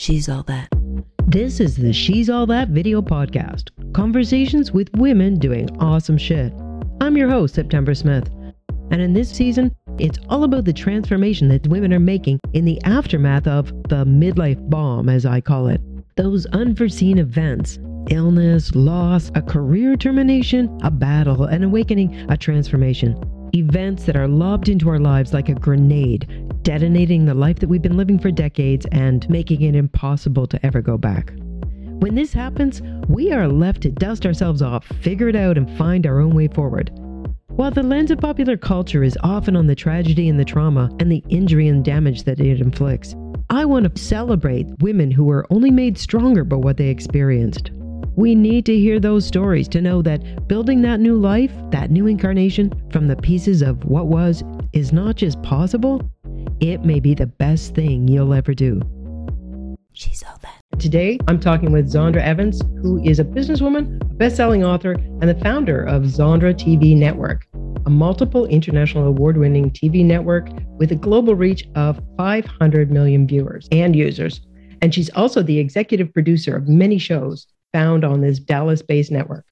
She's All That. This is the She's All That video podcast conversations with women doing awesome shit. I'm your host, September Smith. And in this season, it's all about the transformation that women are making in the aftermath of the midlife bomb, as I call it. Those unforeseen events illness, loss, a career termination, a battle, an awakening, a transformation. Events that are lobbed into our lives like a grenade, detonating the life that we've been living for decades and making it impossible to ever go back. When this happens, we are left to dust ourselves off, figure it out, and find our own way forward. While the lens of popular culture is often on the tragedy and the trauma and the injury and damage that it inflicts, I want to celebrate women who were only made stronger by what they experienced. We need to hear those stories to know that building that new life, that new incarnation from the pieces of what was, is not just possible, it may be the best thing you'll ever do. She's all that. Today, I'm talking with Zondra Evans, who is a businesswoman, a best-selling author, and the founder of Zondra TV Network, a multiple international award-winning TV network with a global reach of 500 million viewers and users. And she's also the executive producer of many shows found on this Dallas-based network.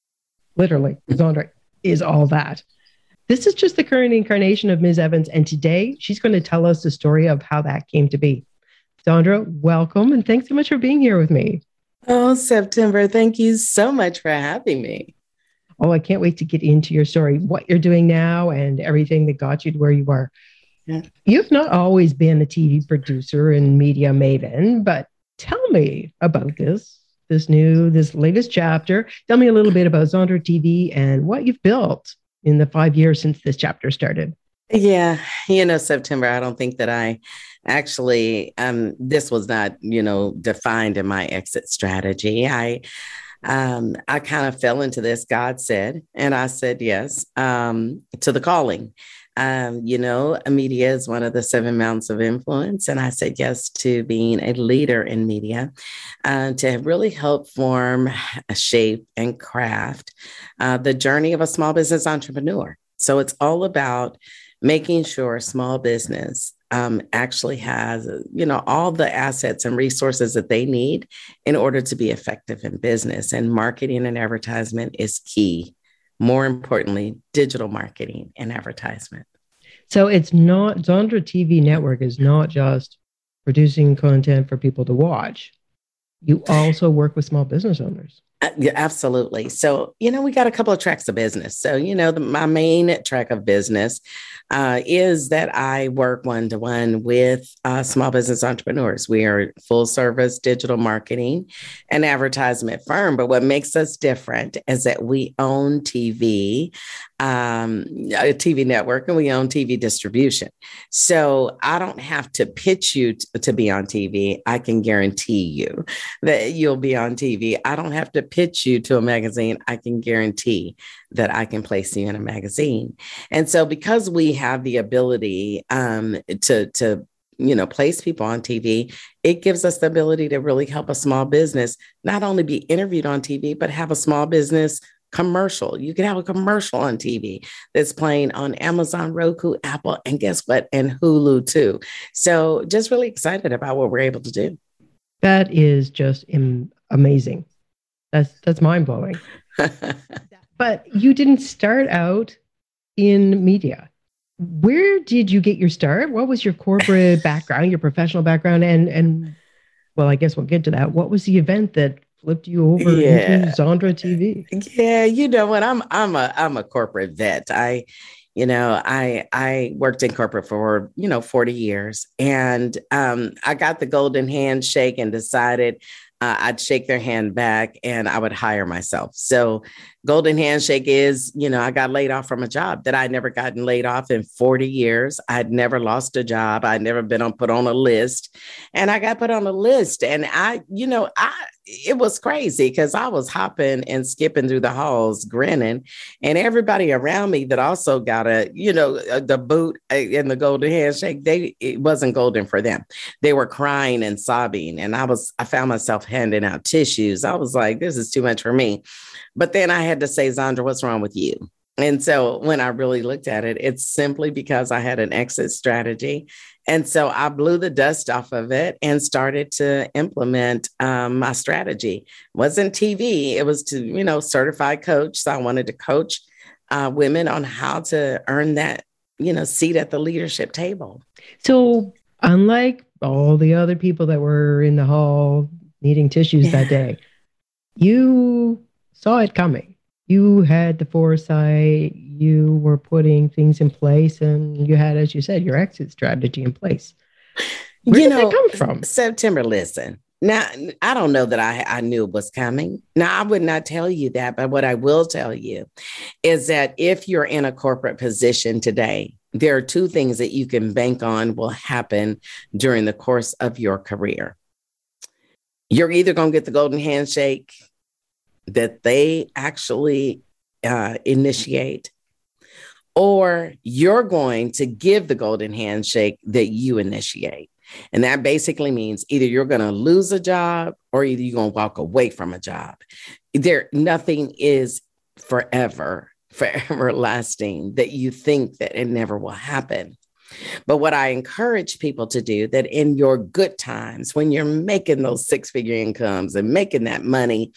Literally, Zondra is all that. This is just the current incarnation of Ms. Evans, and today she's going to tell us the story of how that came to be. Zondra, welcome and thanks so much for being here with me. Oh, September, thank you so much for having me. Oh, I can't wait to get into your story, what you're doing now, and everything that got you to where you are. Yeah. You've not always been a TV producer and media maven, but tell me about this, this new, this latest chapter. Tell me a little bit about Zondra TV and what you've built in the five years since this chapter started. Yeah, you know, September, I don't think that I actually um this was not, you know, defined in my exit strategy. I um I kind of fell into this, God said, and I said yes um to the calling. Um, you know, media is one of the seven mountains of influence. And I said yes to being a leader in media uh, to really help form, shape, and craft uh, the journey of a small business entrepreneur. So it's all about making sure small business um, actually has you know all the assets and resources that they need in order to be effective in business and marketing and advertisement is key more importantly digital marketing and advertisement. So it's not zondra tv network is not just producing content for people to watch. You also work with small business owners uh, yeah, absolutely. So, you know, we got a couple of tracks of business. So, you know, the, my main track of business uh, is that I work one to one with uh, small business entrepreneurs. We are full service digital marketing and advertisement firm. But what makes us different is that we own TV, um, a TV network, and we own TV distribution. So I don't have to pitch you t- to be on TV. I can guarantee you that you'll be on TV. I don't have to pitch you to a magazine. I can guarantee that I can place you in a magazine. And so because we have the ability um, to, to, you know, place people on TV, it gives us the ability to really help a small business not only be interviewed on TV, but have a small business commercial. You can have a commercial on TV that's playing on Amazon, Roku, Apple, and guess what? And Hulu too. So just really excited about what we're able to do. That is just amazing. That's that's mind blowing. but you didn't start out in media. Where did you get your start? What was your corporate background, your professional background, and and well, I guess we'll get to that. What was the event that flipped you over yeah. into Zondra TV? Yeah, you know what? I'm I'm a I'm a corporate vet. I you know i i worked in corporate for you know 40 years and um, i got the golden handshake and decided uh, I'd shake their hand back and I would hire myself. So, golden handshake is, you know, I got laid off from a job that I'd never gotten laid off in 40 years. I'd never lost a job. I'd never been on, put on a list. And I got put on a list. And I, you know, I, it was crazy because I was hopping and skipping through the halls, grinning, and everybody around me that also got a, you know, the boot uh, and the golden handshake. They it wasn't golden for them. They were crying and sobbing, and I was, I found myself handing out tissues. I was like, this is too much for me. But then I had to say, Zondra, what's wrong with you? And so when I really looked at it, it's simply because I had an exit strategy. And so I blew the dust off of it and started to implement um, my strategy. It wasn't TV, it was to, you know, certified coach. So I wanted to coach uh, women on how to earn that, you know, seat at the leadership table. So unlike all the other people that were in the hall needing tissues that day, you saw it coming you had the foresight, you were putting things in place, and you had, as you said, your exit strategy in place. Where you did know, that come from? September, listen. Now, I don't know that I, I knew it was coming. Now, I would not tell you that, but what I will tell you is that if you're in a corporate position today, there are two things that you can bank on will happen during the course of your career. You're either going to get the golden handshake that they actually uh, initiate, or you're going to give the golden handshake that you initiate. And that basically means either you're going to lose a job or either you're going to walk away from a job. There, nothing is forever, forever lasting that you think that it never will happen. But what I encourage people to do that in your good times, when you're making those six figure incomes and making that money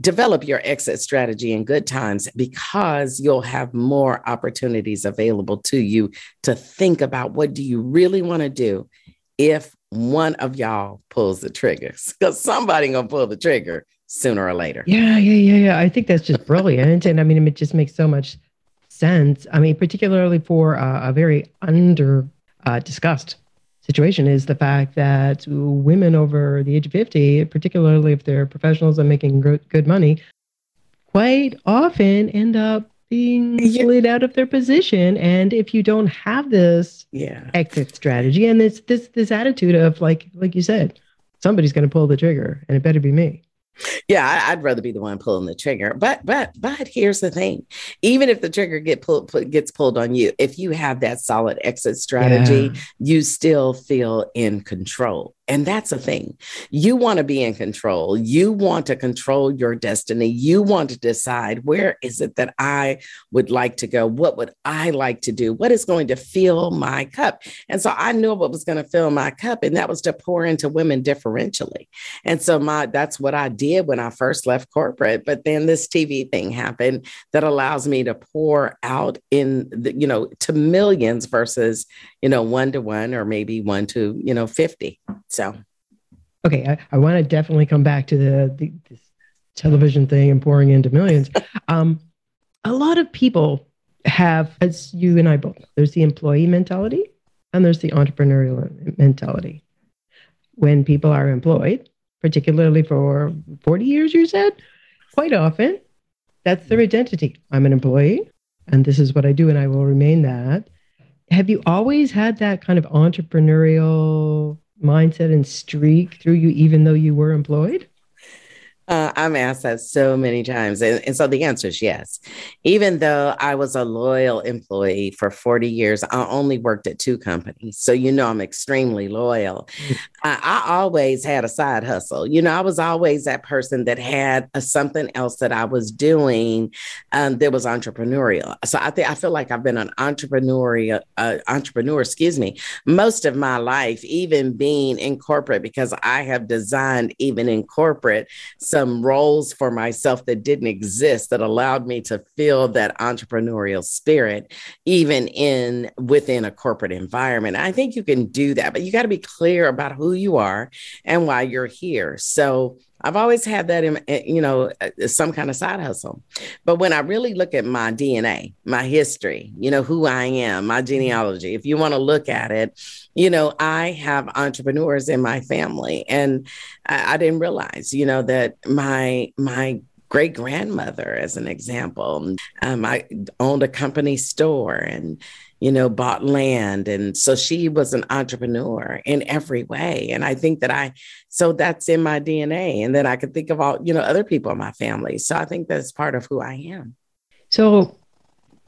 develop your exit strategy in good times because you'll have more opportunities available to you to think about what do you really want to do if one of y'all pulls the trigger because somebody gonna pull the trigger sooner or later. Yeah yeah yeah yeah. I think that's just brilliant. And i mean it just makes so much sense. I mean particularly for a very under uh, discussed situation is the fact that women over the age of 50, particularly if they're professionals and making good money, quite often end up being slid out of their position. And if you don't have this yeah. exit strategy and this this this attitude of like like you said, somebody's going to pull the trigger, and it better be me. Yeah, I'd rather be the one pulling the trigger. But but but here's the thing: even if the trigger get pulled gets pulled on you, if you have that solid exit strategy, yeah. you still feel in control. And that's a thing. You want to be in control. You want to control your destiny. You want to decide where is it that I would like to go? What would I like to do? What is going to fill my cup? And so I knew what was going to fill my cup, and that was to pour into women differentially. And so my that's what I did when I first left corporate. But then this TV thing happened that allows me to pour out in the, you know, to millions versus, you know, one to one or maybe one to, you know, 50. So, okay, I, I want to definitely come back to the, the television thing and pouring into millions. um, a lot of people have, as you and I both know, there's the employee mentality and there's the entrepreneurial mentality. When people are employed, particularly for 40 years, you said, quite often that's their identity. I'm an employee and this is what I do and I will remain that. Have you always had that kind of entrepreneurial mindset and streak through you, even though you were employed? Uh, I'm asked that so many times. And, and, so the answer is yes. Even though I was a loyal employee for 40 years, I only worked at two companies. So, you know, I'm extremely loyal. Mm. I, I always had a side hustle. You know, I was always that person that had a, something else that I was doing um, that was entrepreneurial. So I think I feel like I've been an entrepreneurial uh, entrepreneur, excuse me, most of my life, even being in corporate, because I have designed even in corporate some roles for myself that didn't exist that allowed me to feel that entrepreneurial spirit even in within a corporate environment. I think you can do that but you got to be clear about who you are and why you're here. So I've always had that in, eh, you know, eh, some kind of side hustle. But when I really look at my DNA, my history, you know, who I am, my genealogy, if you want to look at it, you know, I have entrepreneurs in my family. And I, I didn't realize, you know, that my, my, great grandmother, as an example. Um, I owned a company store and you know, bought land. And so she was an entrepreneur in every way. And I think that I, so that's in my DNA. And then I could think of all, you know, other people in my family. So I think that's part of who I am. So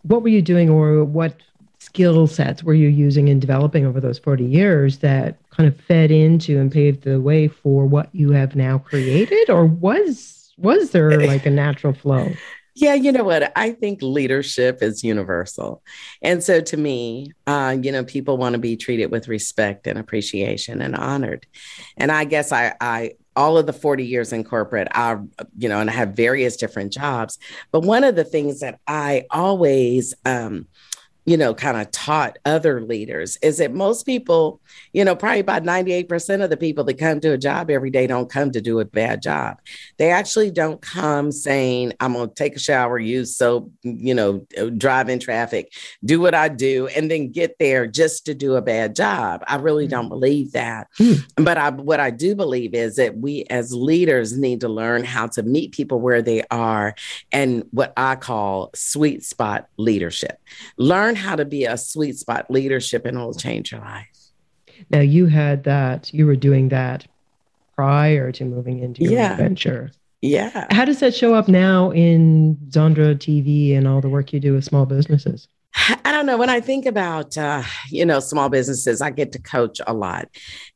what were you doing or what skill sets were you using and developing over those 40 years that kind of fed into and paved the way for what you have now created or was was there like a natural flow Yeah, you know what? I think leadership is universal. And so to me, uh, you know, people want to be treated with respect and appreciation and honored. And I guess I, I, all of the 40 years in corporate, I, you know, and I have various different jobs. But one of the things that I always, um, you know, kind of taught other leaders is that most people, you know, probably about 98% of the people that come to a job every day don't come to do a bad job. They actually don't come saying, I'm going to take a shower, use soap, you know, drive in traffic, do what I do, and then get there just to do a bad job. I really don't mm. believe that. Mm. But I, what I do believe is that we as leaders need to learn how to meet people where they are and what I call sweet spot leadership. Learn how to be a sweet spot leadership and it'll change your life. Now you had that, you were doing that prior to moving into your yeah. venture. Yeah. How does that show up now in Zondra TV and all the work you do with small businesses? I don't know. When I think about, uh, you know, small businesses, I get to coach a lot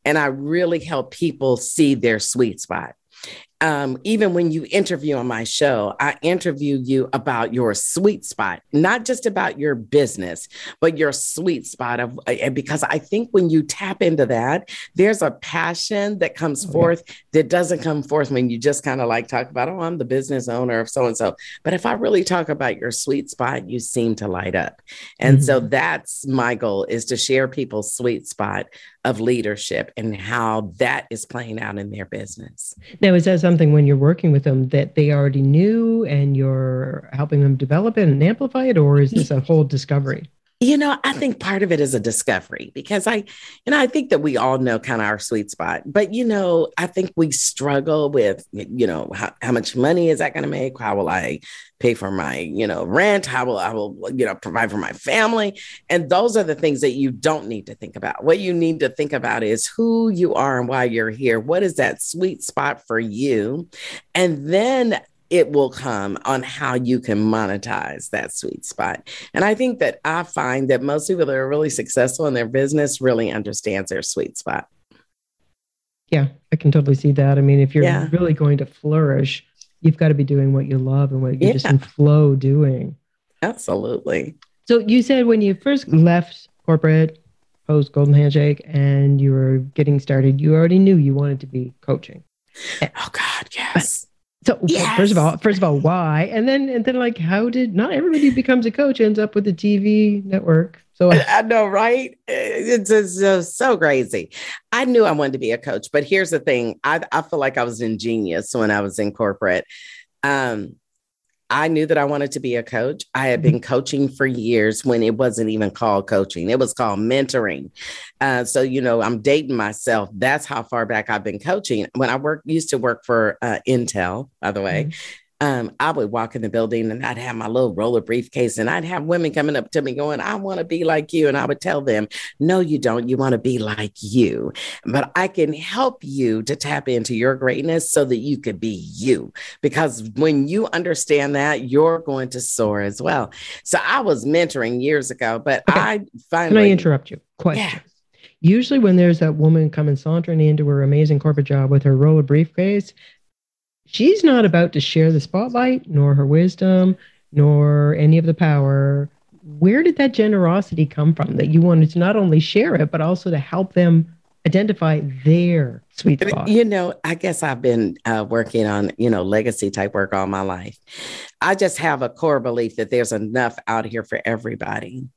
and I really help people see their sweet spot um, even when you interview on my show, I interview you about your sweet spot, not just about your business, but your sweet spot of uh, because I think when you tap into that, there's a passion that comes oh, forth that doesn't come forth when you just kind of like talk about, oh, I'm the business owner of so and so. But if I really talk about your sweet spot, you seem to light up. And mm-hmm. so that's my goal is to share people's sweet spot of leadership and how that is playing out in their business. Now, is that something when you're working with them that they already knew and you're helping them develop it and amplify it, or is this a whole discovery? You know, I think part of it is a discovery because I, you know, I think that we all know kind of our sweet spot, but you know, I think we struggle with, you know, how, how much money is that going to make? How will I pay for my, you know, rent? How will I will, you know, provide for my family? And those are the things that you don't need to think about. What you need to think about is who you are and why you're here. What is that sweet spot for you? And then it will come on how you can monetize that sweet spot. And I think that I find that most people that are really successful in their business really understands their sweet spot. Yeah, I can totally see that. I mean, if you're yeah. really going to flourish, you've got to be doing what you love and what you're yeah. just in flow doing. Absolutely. So you said when you first left corporate post Golden Handshake and you were getting started, you already knew you wanted to be coaching. Oh God, yes. So yes. first of all, first of all, why? And then and then like how did not everybody who becomes a coach ends up with a TV network? So I know, right? It's, it's, it's, so crazy. I knew I wanted to be a coach, but here's the thing: I I feel like I was ingenious when I was in corporate. Um, I knew that I wanted to be a coach. I had been coaching for years when it wasn't even called coaching, it was called mentoring. Uh, so, you know, I'm dating myself. That's how far back I've been coaching. When I work, used to work for uh, Intel, by the way, mm-hmm um, I would walk in the building and I'd have my little roller briefcase and I'd have women coming up to me going, I want to be like you. And I would tell them, No, you don't. You want to be like you. But I can help you to tap into your greatness so that you could be you. Because when you understand that, you're going to soar as well. So I was mentoring years ago, but okay. I finally. Can I interrupt you? Question. Yeah. Usually, when there's that woman coming sauntering into her amazing corporate job with her roller briefcase, she's not about to share the spotlight, nor her wisdom, nor any of the power. Where did that generosity come from that you wanted to not only share it, but also to help them identify their sweet spot? You know, I guess I've been uh, working on, you know, legacy type work all my life. I just have a core belief that there's enough out here for everybody.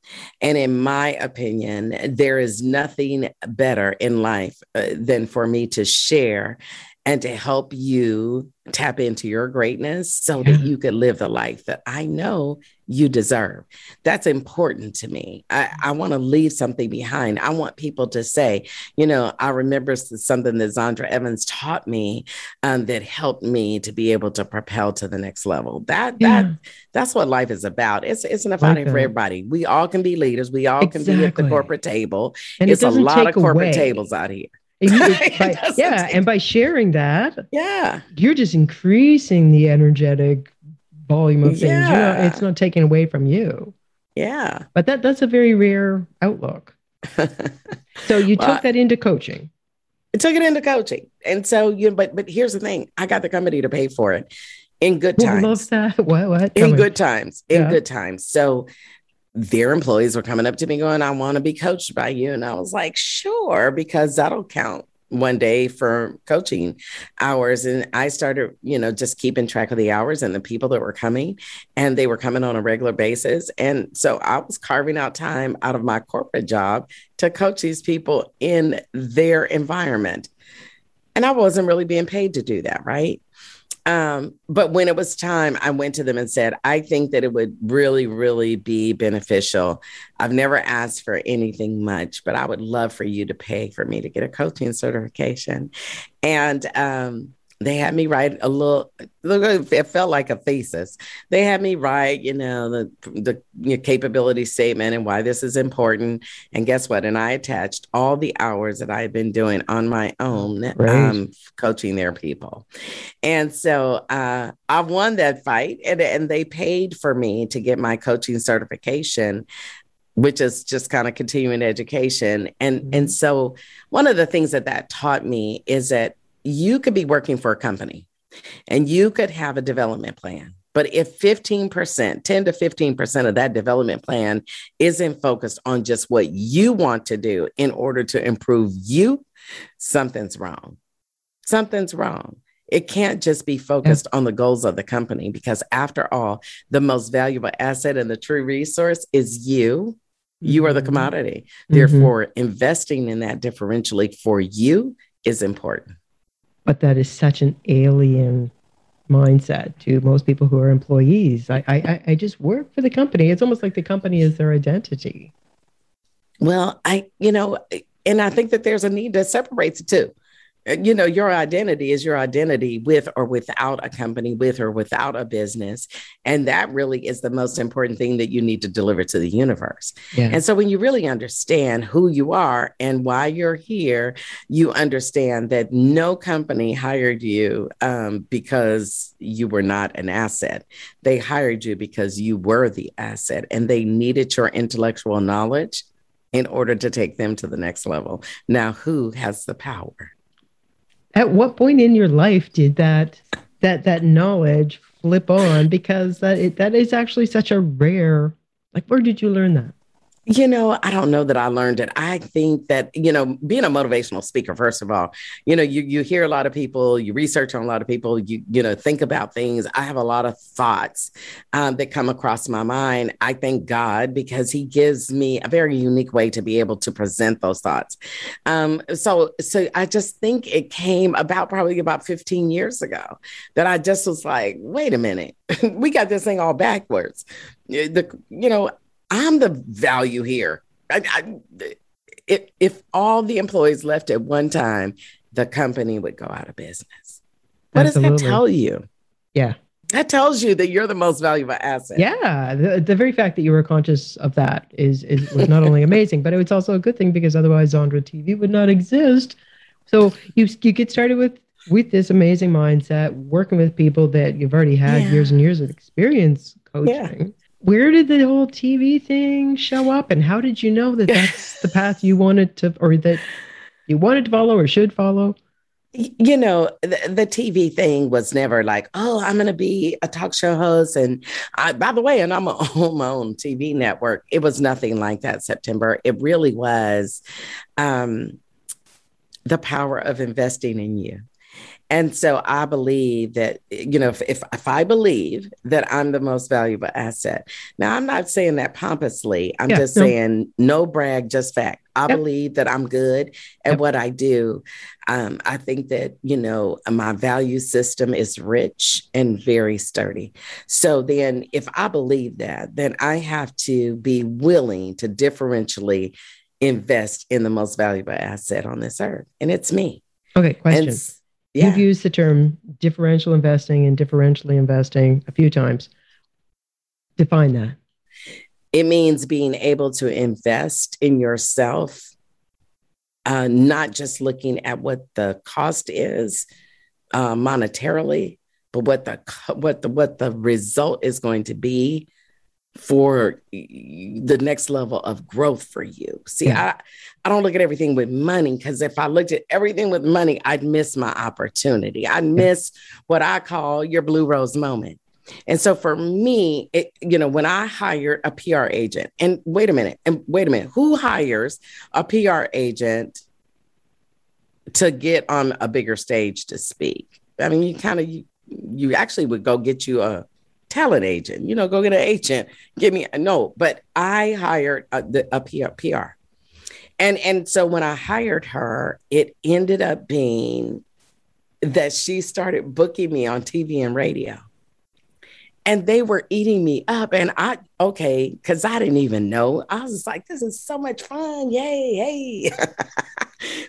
And in my opinion, there is nothing better in life uh, than for me to share and to help you tap into your greatness so yeah. that you could live the life that I know you deserve. That's important to me. I, I want to leave something behind. I want people to say, you know, I remember something that Zondra Evans taught me um, that helped me to be able to propel to the next level. That yeah. that that's what life is about. It's it's enough like for everybody. We all can be leaders. We all exactly. can be at the corporate table. And it's it a lot of corporate away. tables out here. by, yeah, and by sharing that, yeah, you're just increasing the energetic volume of things. Yeah. You know, it's not taken away from you. Yeah, but that that's a very rare outlook. so you well, took that into coaching. I took it into coaching, and so you. But but here's the thing: I got the company to pay for it, in good times. loves that? What? What? in good times in Yeah. good times so their employees were coming up to me going i want to be coached by you. And i was like sure because that'll count one day for coaching hours. And i started you know just keeping track of the hours and the people that were coming and they were coming on a regular basis. And so i was carving out time out of my corporate job to coach these people in their environment. And i wasn't really being paid to do that right um, but when it was time, I went to them and said, I think that it would really, really be beneficial. I've never asked for anything much, but I would love for you to pay for me to get a coaching certification. And um, they had me write a little, it felt like a thesis. They had me write, you know, the, the you know, capability statement and why this is important. And guess what? And I attached all the hours that I had been doing on my own, um, coaching their people. And so uh, I won that fight, and, and they paid for me to get my coaching certification, which is just kind of continuing education. And and so one of the things that that taught me is that you could be working for a company, and you could have a development plan. But if 15%, 10 to 15% of that development plan isn't focused on just what you want to do in order to improve you, something's wrong. Something's wrong. It can't just be focused on the goals of the company because, after all, the most valuable asset and the true resource is you. You are the Mhm. commodity. Mhm. Therefore, investing in that differentially for you is important. But that is such an alien mindset to most people who are employees. I, I, I- just work for the company. It's almost like the company is their identity. Well, I, you know, and I think that there's a need to separate the two. Uh, You know, your identity is your identity with or without a company, with or without a business. And that really is the most important thing that you need to deliver to the universe. Yeah. And so when you really understand who you are and why you're here, you understand that no company hired you um, because you were not an asset. They hired you because you were the asset and they needed your intellectual knowledge in order to take them to the next level. Now, who has the power? At what point in your life did that that that knowledge flip on? Because that it, that is actually such a rare. Like, where did you learn that? You know, I don't know that I learned it. I think that, you know, being a motivational speaker, first of all, you know, you you hear a lot of people, you research on a lot of people, you, you know, think about things. I have a lot of thoughts um, that come across my mind. I thank God because he gives me a very unique way to be able to present those thoughts. Um, so so I just think it came about probably about 15 years ago that I just was like, wait a minute, we got this thing all backwards. The, you know, I'm the value here. I, I, if, if all the employees left at one time, the company would go out of business. What does that tell you? Yeah. That tells you that you're the most valuable asset. Yeah, the, the very fact that you were conscious of that is, is was not only amazing, but it's also a good thing because otherwise Zondra TV would not exist. So you you get started with with this amazing mindset, working with people that you've already had Yeah. years and years of experience coaching. Where did the whole TV thing show up, and how did you know that that's the path you wanted to, or that you wanted to follow or should follow? You know, the, the TV thing was never like, oh, I'm going to be a talk show host. And I, by the way, and I'm gonna own my own TV network. It was nothing like that, September. It really was um, the power of investing in you. And so I believe that, you know, if, if, if I believe that I'm the most valuable asset, now I'm not saying that pompously. I'm Yeah, just no. saying no brag, just fact. I Yep. believe that I'm good at Yep. what I do. Um, I think that, you know, my value system is rich and very sturdy. So then, if I believe that, then I have to be willing to differentially invest in the most valuable asset on this earth, and it's me. Okay, question. And yeah. You've used the term differential investing and differentially investing a few times. Define that. it means being able to invest in yourself uh, not just looking at what the cost is uh, monetarily but what the what the what the result is going to be for the next level of growth for you. See, yeah. I, I don't look at everything with money because if I looked at everything with money, I'd miss my opportunity. I'd hmm. miss what I call your blue rose moment. And so for me, it, you know, when I hired a PR agent, and wait a minute, and wait a minute, who hires a PR agent to get on a bigger stage to speak? I mean, you kind of you, you actually would go get you a talent agent, you know, go get an agent, give me a no, but I hired a, the, a PR, PR. And and so when I hired her, it ended up being that she started booking me on TV and radio and they were eating me up and i okay because i didn't even know. I was like this is so much fun. Yay hey.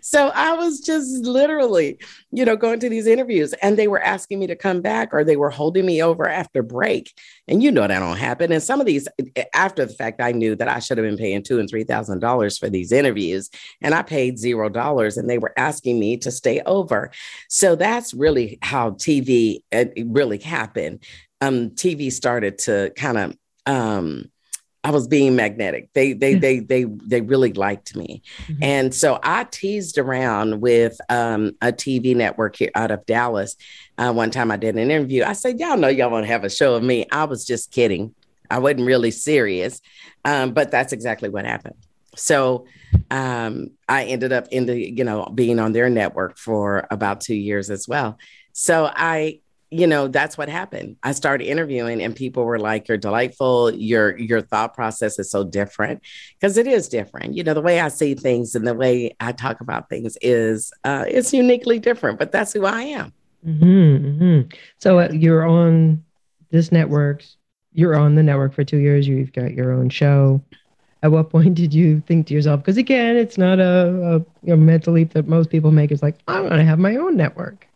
So i was just literally you know going to these interviews and they were asking me to come back or they were holding me over after break. And you know that don't happen. And some of these after the fact i knew that i should have been paying two and three thousand dollars for these interviews and i paid zero dollars and they were asking me to stay over. So that's really how tv uh, really happened um, TV started to kind of um, I was being magnetic. They they yeah. they they they really liked me, mm-hmm. and so I teased around with um, a TV network here out of Dallas. Uh, one time I did an interview. I said, "Y'all know y'all want to have a show of me." I was just kidding. I wasn't really serious, um, but that's exactly what happened. So um, I ended up in the you know being on their network for about two years as well. So I you know that's what happened. I started interviewing and people were like you're delightful. Your your thought process is so different. Because it is different. You know the way i see things and the way i talk about things is uh, it's uniquely different but that's who i am. Mm-hmm, mm-hmm. so uh, you're on this network you're on the network for two years. You've got your own show. At what point did you think to yourself because again it's not a, a, a mental leap that most people make. It's like i'm going to have my own network.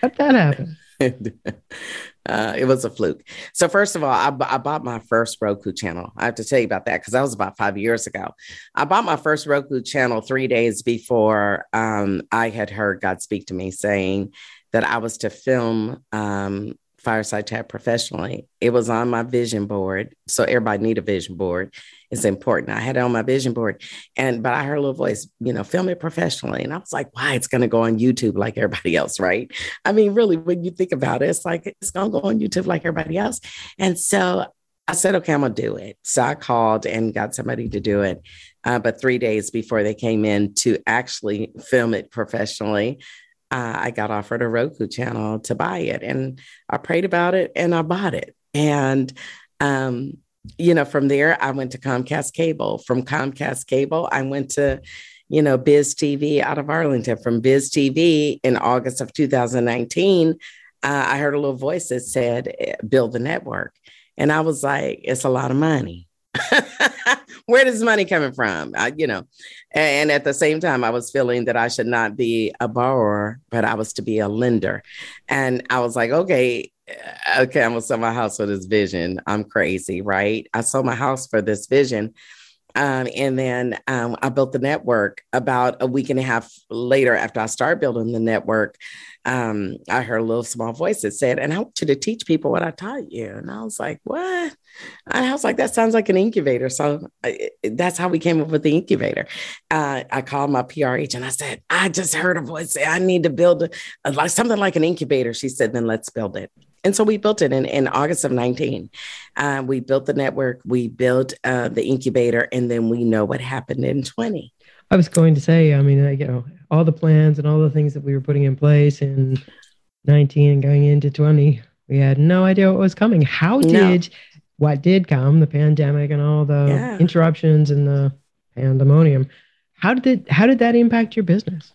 How'd that happen uh, it was a fluke. So first of all, I, I bought my first Roku channel. I have to tell you about that because that was about five years ago. I bought my first Roku channel three days before um, I had heard God speak to me saying that I was to film um, Fireside Chat professionally. It was on my vision board. So everybody need a vision board. It's important. I had it on my vision board. And but I heard a little voice, you know, film it professionally. And I was like, why? It's gonna go on YouTube like everybody else, right? I mean, really, when you think about it, it's like it's gonna go on YouTube like everybody else. And so I said, okay, I'm gonna do it. So I called and got somebody to do it. Uh, but three days before they came in to actually film it professionally, uh, I got offered a Roku channel to buy it. And I prayed about it and I bought it. And, um, you know, from there, I went to Comcast Cable. From Comcast Cable, I went to, you know, Biz TV out of Arlington. From Biz TV in August of 2019, uh, I heard a little voice that said, build the network. And I was like, it's a lot of money. where does money coming from? I, you know, and at the same time, I was feeling that I should not be a borrower, but I was to be a lender. And I was like, okay, uh, okay, I'm gonna sell my house for this vision. I'm crazy, right? I sold my house for this vision. Um, and then um, I built the network about a week and a half later after I started building the network um, I heard a little small voice that said, and I want you to teach people what I taught you. And I was like, what? I was like, that sounds like an incubator. So I, that's how we came up with the incubator. Uh, I called my PR agent. I said, I just heard a voice say, I need to build a, a, like something like an incubator. She said, then let's build it. And so we built it in, in August of 19. Uh, we built the network, we built uh, the incubator, and then we know what happened in 20. I was going to say, I mean, you know, all the plans and all the things that we were putting in place in 19 and going into 20, we had no idea what was coming. How did no. what did come, the pandemic and all the yeah. interruptions and the pandemonium, how did it, how did that impact your business?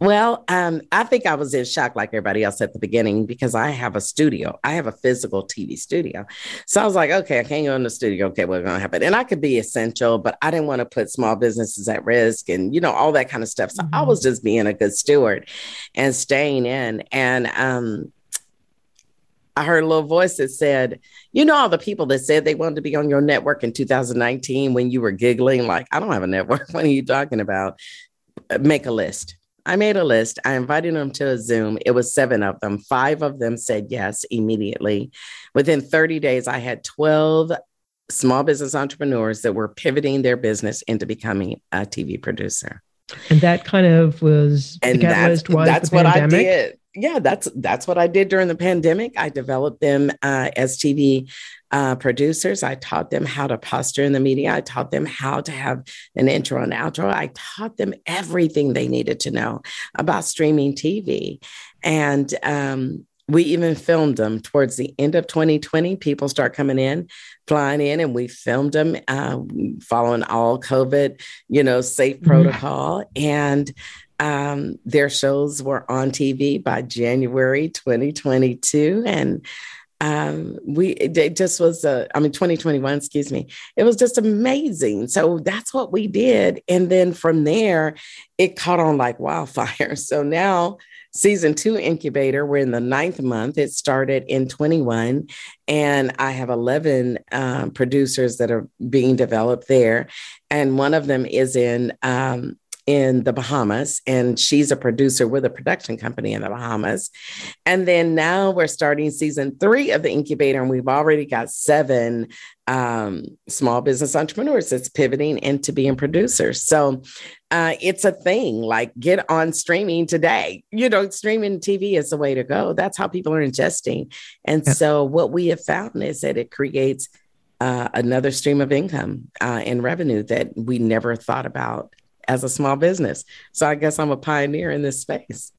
Well, um, I think I was in shock like everybody else at the beginning because I have a studio. I have a physical TV studio. So I was like, okay, I can't go in the studio. Okay, what's going to happen? And I could be essential, but I didn't want to put small businesses at risk and, you know, all that kind of stuff. So mm-hmm. I was just being a good steward and staying in. And, um, I heard a little voice that said, You know, all the people that said they wanted to be on your network in 2019 when you were giggling, like, I don't have a network. What are you talking about? Make a list I made a list. I invited them to a Zoom. It was seven of them. Five of them said yes immediately. Within 30 days, I had 12 small business entrepreneurs that were pivoting their business into becoming a TV producer. And that kind of was and that's, that's what pandemic. I did. Yeah, that's that's what I did during the pandemic. I developed them uh, as TV uh, producers. I taught them how to posture in the media. I taught them how to have an intro and outro. I taught them everything they needed to know about streaming TV. And um, we even filmed them towards the end of 2020. People start coming in, flying in, and we filmed them uh, following all COVID, you know, safe mm-hmm. protocol. And um, their shows were on TV by January 2022. And um, we it just was a, I mean 2021 excuse me it was just amazing so that's what we did and then from there it caught on like wildfire so now season two incubator we're in the ninth month. It started in 21 and i have 11 um, producers that are being developed there. And one of them is in um, in the Bahamas, and she's a producer with a production company in the Bahamas. And then now we're starting season three of the incubator, and we've already got seven um, small business entrepreneurs that's pivoting into being producers. So uh, it's a thing like get on streaming today. You know, streaming TV is the way to go. That's how people are ingesting. And yeah. so what we have found is that it creates uh, another stream of income uh, and revenue that we never thought about as a small business. So I guess I'm a pioneer in this space.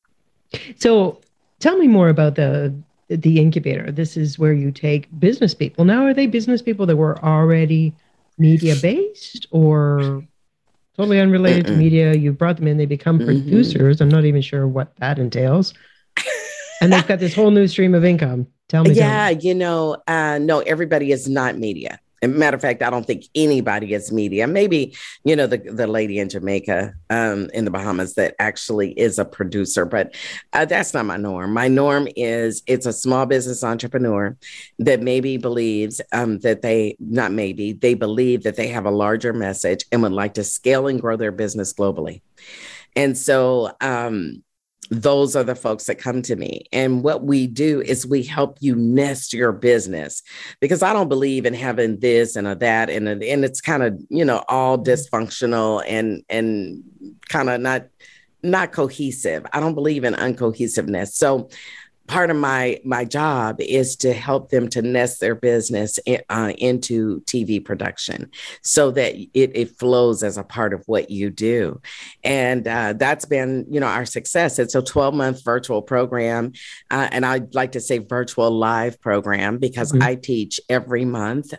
So tell me more about the the incubator. This is where you take business people. Now are they business people that were already media based or totally unrelated to media? You brought them in, they become mm-hmm. producers. I'm not even sure what that entails. and they've got this whole new stream of income. Tell me. Yeah, you know, uh, no, everybody is not media. Matter of fact, I don't think anybody is media. Maybe you know the the lady in Jamaica, um, in the Bahamas, that actually is a producer, but uh, that's not my norm. My norm is it's a small business entrepreneur that maybe believes um, that they not maybe they believe that they have a larger message and would like to scale and grow their business globally. And so um, those are the folks that come to me. And what we do is we help you nest your business because I don't believe in having this and a that and a, and it's kind of, you know, all mm-hmm. dysfunctional and and kind of not not cohesive. I don't believe in uncohesiveness. So part of my my job is to help them to nest their business uh, into TV production so that it, it, flows as a part of what you do, and uh, that's been you know our success. It's a 12 month virtual program, uh, and I'd like to say virtual live program because mm-hmm. I teach every month.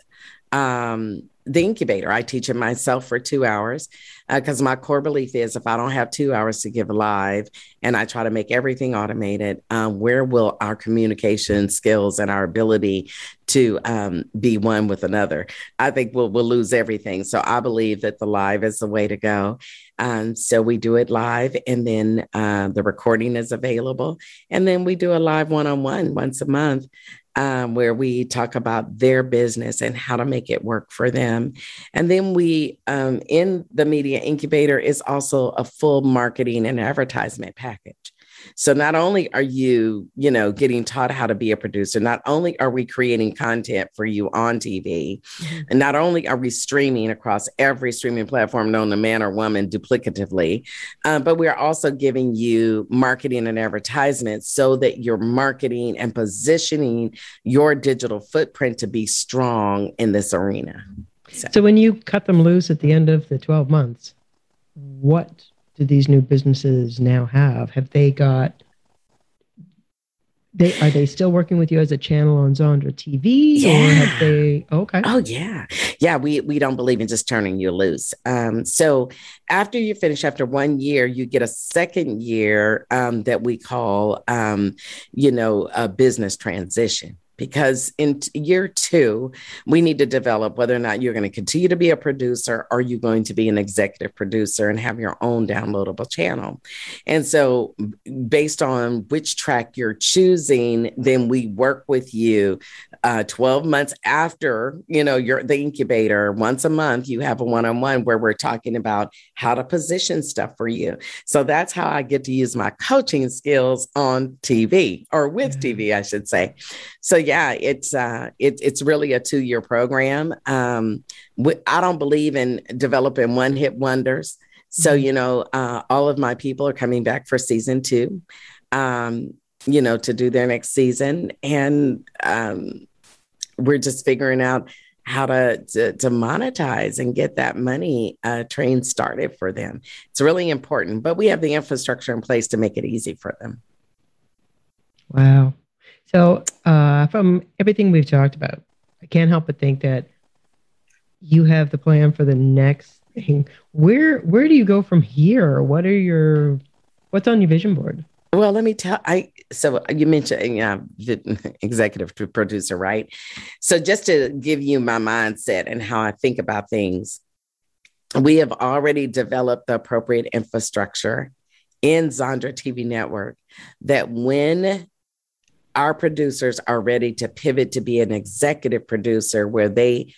Um, the incubator. I teach it myself for two hours because uh, my core belief is if I don't have two hours to give live and I try to make everything automated, um, where will our communication skills and our ability to um, be one with another? I think we'll, we'll lose everything. So I believe that the live is the way to go. Um, so we do it live and then uh, the recording is available. And then we do a live one on one once a month um, where we talk about their business and how to make it work for them. And then we, um, in the media incubator, is also a full marketing and advertisement package. So not only are you, you know, getting taught how to be a producer, not only are we creating content for you on TV, mm-hmm. and not only are we streaming across every streaming platform known to man or woman duplicatively, uh, but we're also giving you marketing and advertisement so that you're marketing and positioning your digital footprint to be strong in this arena. So, so when you cut them loose at the end of the 12 months, what do these new businesses now have? Have they got they are they still working with you as a channel on Zondra TV yeah. or have they okay. Oh yeah. Yeah, we we don't believe in just turning you loose. Um, so after you finish after one year, you get a second year um, that we call um, you know, a business transition because in year two, we need to develop whether or not you're going to continue to be a producer or you're going to be an executive producer and have your own downloadable channel. And so, based on which track you're choosing, then we work with you uh, 12 months after you know you're the incubator once a month you have a one-on-one where we're talking about how to position stuff for you. So that's how i get to use my coaching skills on tv or with yeah. tv i should say. So yeah it's uh it, it's really a two-year program. Um i don't believe in developing one hit wonders. So mm-hmm. you know uh, all of my people are coming back for season two um you know to do their next season. And um we're just figuring out how to, to, to monetize and get that money uh, train started for them. It's really important, but we have the infrastructure in place to make it easy for them. Wow. So, uh, from everything we've talked about, I can't help but think that you have the plan for the next thing. Where where do you go from here? What are your what's on your vision board? Well, let me tell. I so you mentioned uh, executive producer, right? So just to give you my mindset and how I think about things, we have already developed the appropriate infrastructure in Zondra TV network that when our producers are ready to pivot to be an executive producer where they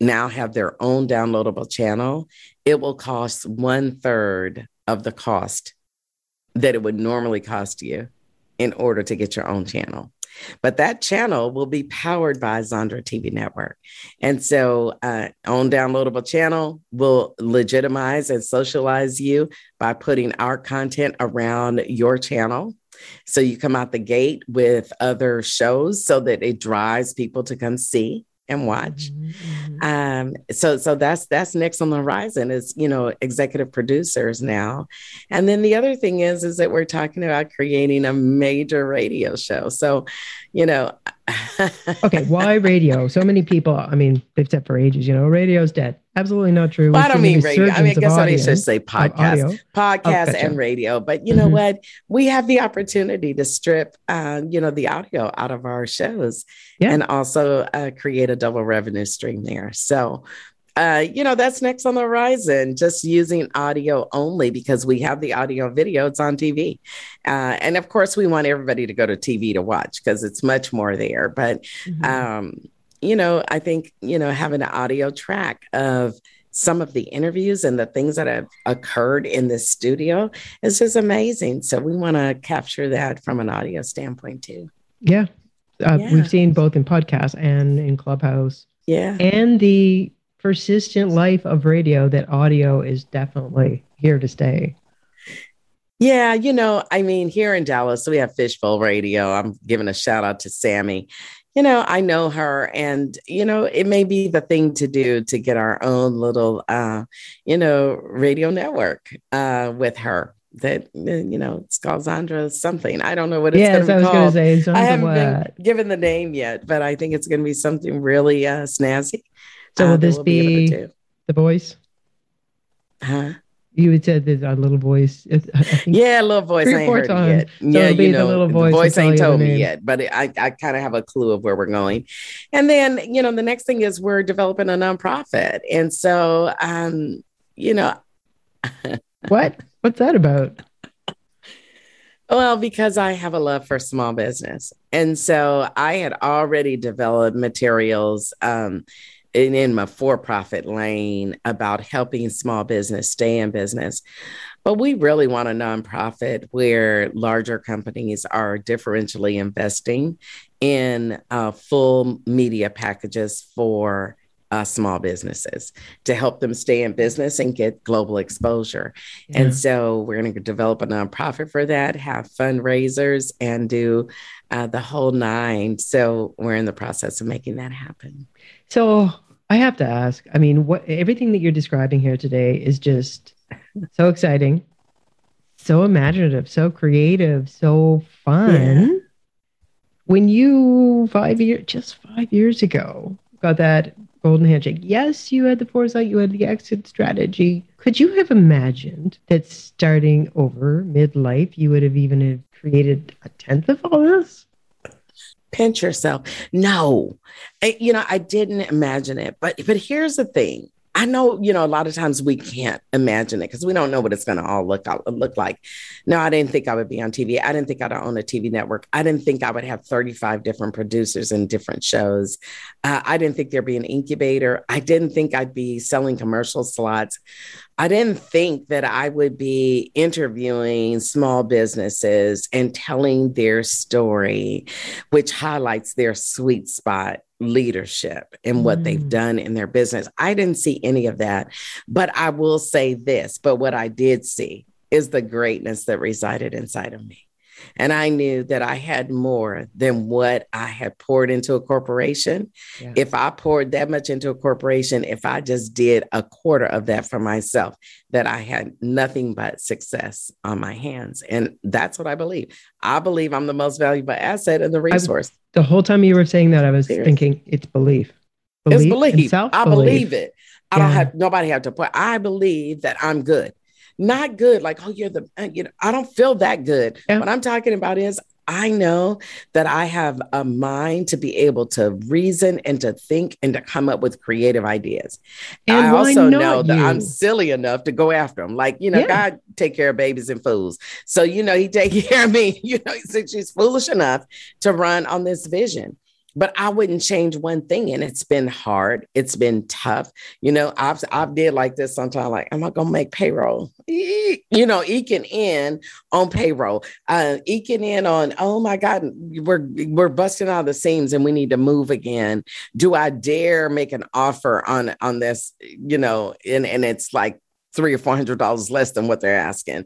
now have their own downloadable channel, it will cost one third of the cost that it would normally cost you in order to get your own channel. But that channel will be powered by Zondra TV Network. And so, uh, on downloadable channel will legitimize and socialize you by putting our content around your channel. So, you come out the gate with other shows so that it drives people to come see and watch. Mm-hmm. Um, so so that's that's next on the horizon is you know executive producers now, and then the other thing is is that we're talking about creating a major radio show. So, you know. okay, why radio? So many people. I mean, they've said for ages, you know, radio's dead. Absolutely not true. Well, I don't mean radio. I mean, I guess I should say podcast, podcast oh, and radio. But you know mm-hmm. what? We have the opportunity to strip, uh, you know, the audio out of our shows, yeah. and also uh, create a double revenue stream there. So. Uh, you know, that's next on the horizon, just using audio only because we have the audio video, it's on TV. Uh, and of course, we want everybody to go to TV to watch because it's much more there. But mm-hmm. um, you know, I think, you know, having an audio track of some of the interviews and the things that have occurred in this studio is just amazing. So we want to capture that from an audio standpoint too. Yeah. Uh, yeah. We've seen both in podcasts and in Clubhouse. Yeah. And the persistent life of radio that audio is definitely here to stay. Yeah, you know, I mean, here in Dallas, we have Fishbowl Radio. I'm giving a shout out to Sammy you know, I know her, and you know, it may be the thing to do to get our own little, uh, you know, radio network uh, with her. That you know, it's called Zondra something. I don't know what it's yes, going to be called. Say, I haven't what? been given the name yet, but I think it's going to be something really uh, snazzy. So will this we'll be, be the voice? Huh? You had said that our little voice. yeah, little voice. I ain't heard times. it yet. So yeah, you know, the little voice, the voice ain't told me yet, but I, I kind of have a clue of where we're going. And then, you know, the next thing is we're developing a nonprofit, and so, um, you know, what? What's that about? Well, because I have a love for small business. And so I had already developed materials um, in, in my for profit lane about helping small business stay in business. But we really want a nonprofit where larger companies are differentially investing in uh, full media packages for uh, small businesses to help them stay in business and get global exposure. Yeah. And so we're going to develop a nonprofit for that, have fundraisers, and do uh, the whole nine. So we're in the process of making that happen. So I have to ask. I mean, what everything that you're describing here today is just so exciting, so imaginative, so creative, so fun. Yeah. When you five years, just five years ago, got that golden handshake. Yes, you had the foresight, you had the exit strategy. Could you have imagined that starting over midlife, you would have even have created a tenth of all this? Pinch yourself. No, I, you know, I didn't imagine it. But but here's the thing. I know, you know, a lot of times we can't imagine it because we don't know what it's going to all look look like. No, I didn't think I would be on TV. I didn't think I'd own a TV network. I didn't think I would have 35 different producers and different shows. Uh, I didn't think there'd be an incubator. I didn't think I'd be selling commercial slots. I didn't think that I would be interviewing small businesses and telling their story, which highlights their sweet spot leadership and what mm. they've done in their business. I didn't see any of that, but I will say this, but what I did see is the greatness that resided inside of me. And I knew that I had more than what I had poured into a corporation. Yeah. If I poured that much into a corporation, if I just did a quarter of that for myself, that I had nothing but success on my hands. And that's what I believe. I believe I'm the most valuable asset in the resource. I, the whole time you were saying that, I was Seriously. thinking it's belief. belief it's belief. I believe it. I yeah. don't have nobody have to put. I believe that I'm good not good like oh you're the uh, you know i don't feel that good yeah. what i'm talking about is I know that I have a mind to be able to reason and to think and to come up with creative ideas. And I also know that I'm silly enough to go after them. Like, you know, yeah. God take care of babies and fools. So, you know, he take care of me. You know, he said she's foolish enough to run on this vision but I wouldn't change one thing. And it's been hard. It's been tough. You know, I've I've did like this sometimes, like, am I gonna make payroll? You know, eking in on payroll, uh, eking in on, oh my God, we're we're busting out the seams and we need to move again. Do I dare make an offer on on this? You know, and, and it's like three or four hundred dollars less than what they're asking.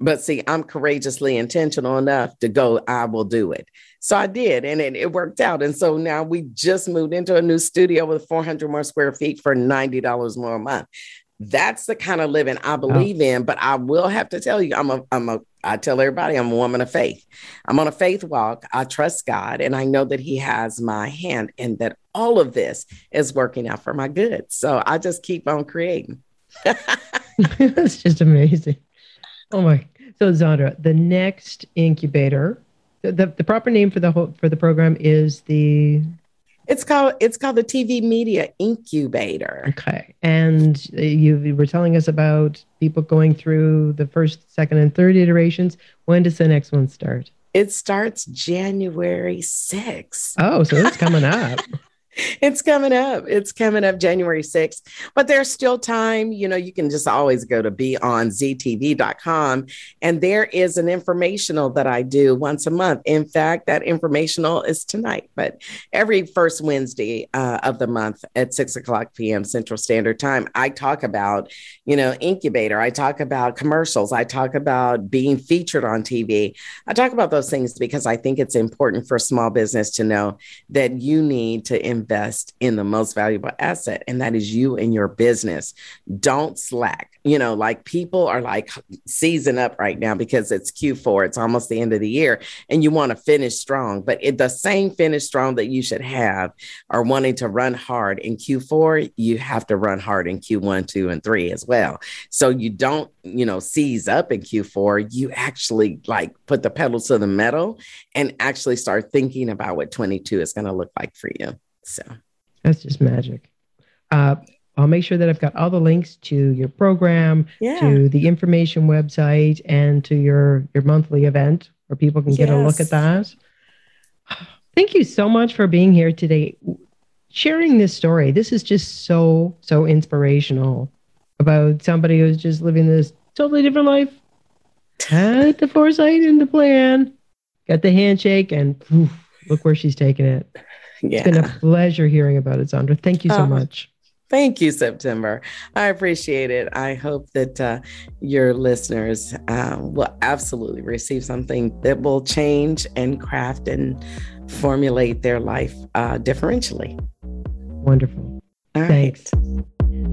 But see, I'm courageously intentional enough to go, I will do it. So I did, and it, it, worked out. And so now we just moved into a new studio with 400 more square feet for $90 more a month. That's the kind of living I believe oh. in. But I will have to tell you, I'm a, I'm a, I tell everybody I'm a woman of faith. I'm on a faith walk. I trust God, and I know that He has my hand, and that all of this is working out for my good. So I just keep on creating. That's just amazing. Oh my. So Zondra, the next incubator, the, the proper name for the whole for the program is the it's called it's called the TV Media Incubator. Okay. And you, you were telling us about people going through the first, second, and third iterations. When does the next one start? It starts January 6th. Oh, so it's coming up. it's coming up. It's coming up January 6th, but there's still time. You know, you can just always go to beonztv.com and there is an informational that I do once a month. In fact, that informational is tonight, but every first Wednesday uh, of the month at six o'clock p.m. Central Standard Time, I talk about, you know, incubator. I talk about commercials. I talk about being featured on TV. I talk about those things because I think it's important for small business to know that you need to invest invest in the most valuable asset, and that is you and your business. Don't slack. You know, like people are like season up right now because it's Q4, it's almost the end of the year, and you want to finish strong. But it, the same finish strong that you should have are wanting to run hard in Q4, you have to run hard in Q1, 2, and 3 as well. So you don't, you know, seize up in Q4, you actually like put the pedal to the metal and actually start thinking about what 22 is going to look like for you. So that's just magic. Uh, I'll make sure that I've got all the links to your program, yeah. to the information website, and to your your monthly event where people can get yes. a look at that. Thank you so much for being here today, sharing this story. This is just so so inspirational about somebody who's just living this totally different life. Had the foresight and the plan, got the handshake, and poof, look where she's taking it. Yeah. It's been a pleasure hearing about it, Zondra. Thank you so oh, much. Thank you, September. I appreciate it. I hope that uh, your listeners uh, will absolutely receive something that will change and craft and formulate their life uh, differentially. Wonderful. All Thanks. Right.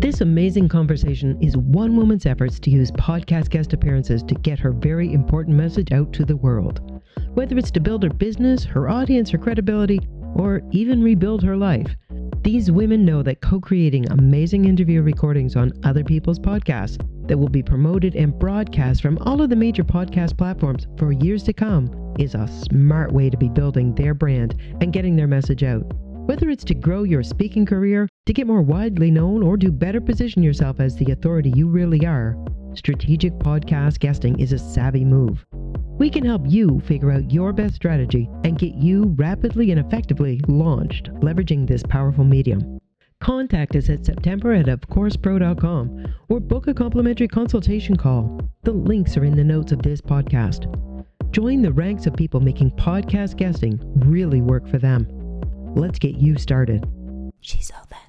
This amazing conversation is one woman's efforts to use podcast guest appearances to get her very important message out to the world. Whether it's to build her business, her audience, her credibility, or even rebuild her life. These women know that co creating amazing interview recordings on other people's podcasts that will be promoted and broadcast from all of the major podcast platforms for years to come is a smart way to be building their brand and getting their message out. Whether it's to grow your speaking career To get more widely known or to better position yourself as the authority you really are, strategic podcast guesting is a savvy move. We can help you figure out your best strategy and get you rapidly and effectively launched, leveraging this powerful medium. Contact us at September at ofcoursepro.com or book a complimentary consultation call. The links are in the notes of this podcast. Join the ranks of people making podcast guesting really work for them. Let's get you started. She's all that.